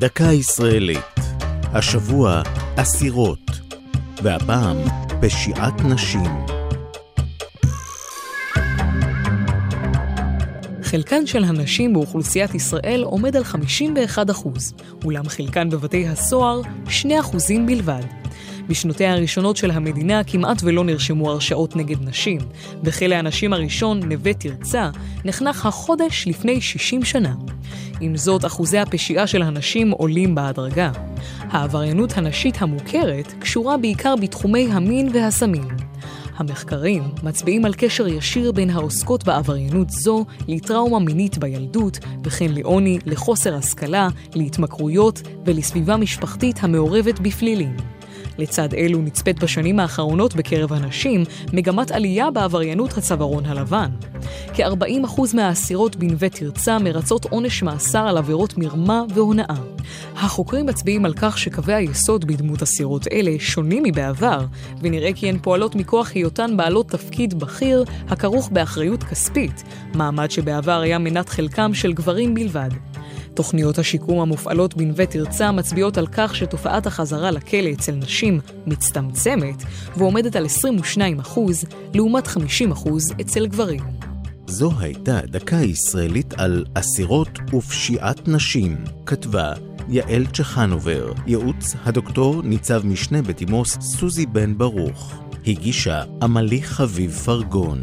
דקה ישראלית. השבוע אסירות, והפעם פשיעת נשים. חלקן של הנשים באוכלוסיית ישראל עומד על 51 אולם חלקן בבתי הסוהר 2 בלבד. בשנותיה הראשונות של המדינה כמעט ולא נרשמו הרשעות נגד נשים. בכלא הנשים הראשון, נווה תרצה, נחנך החודש לפני 60 שנה. עם זאת, אחוזי הפשיעה של הנשים עולים בהדרגה. העבריינות הנשית המוכרת קשורה בעיקר בתחומי המין והסמים. המחקרים מצביעים על קשר ישיר בין העוסקות בעבריינות זו לטראומה מינית בילדות, וכן לעוני, לחוסר השכלה, להתמכרויות ולסביבה משפחתית המעורבת בפלילים. לצד אלו נצפית בשנים האחרונות בקרב הנשים מגמת עלייה בעבריינות הצווארון הלבן. כ-40% מהאסירות בנווה תרצה מרצות עונש מאסר על עבירות מרמה והונאה. החוקרים מצביעים על כך שקווי היסוד בדמות אסירות אלה שונים מבעבר, ונראה כי הן פועלות מכוח היותן בעלות תפקיד בכיר הכרוך באחריות כספית, מעמד שבעבר היה מנת חלקם של גברים בלבד. תוכניות השיקום המופעלות בנווה תרצה מצביעות על כך שתופעת החזרה לכלא אצל נשים מצטמצמת ועומדת על 22% לעומת 50% אצל גברים. זו הייתה דקה ישראלית על אסירות ופשיעת נשים. כתבה יעל צ'חנובר, ייעוץ הדוקטור ניצב משנה בדימוס סוזי בן ברוך. הגישה עמלי חביב פרגון.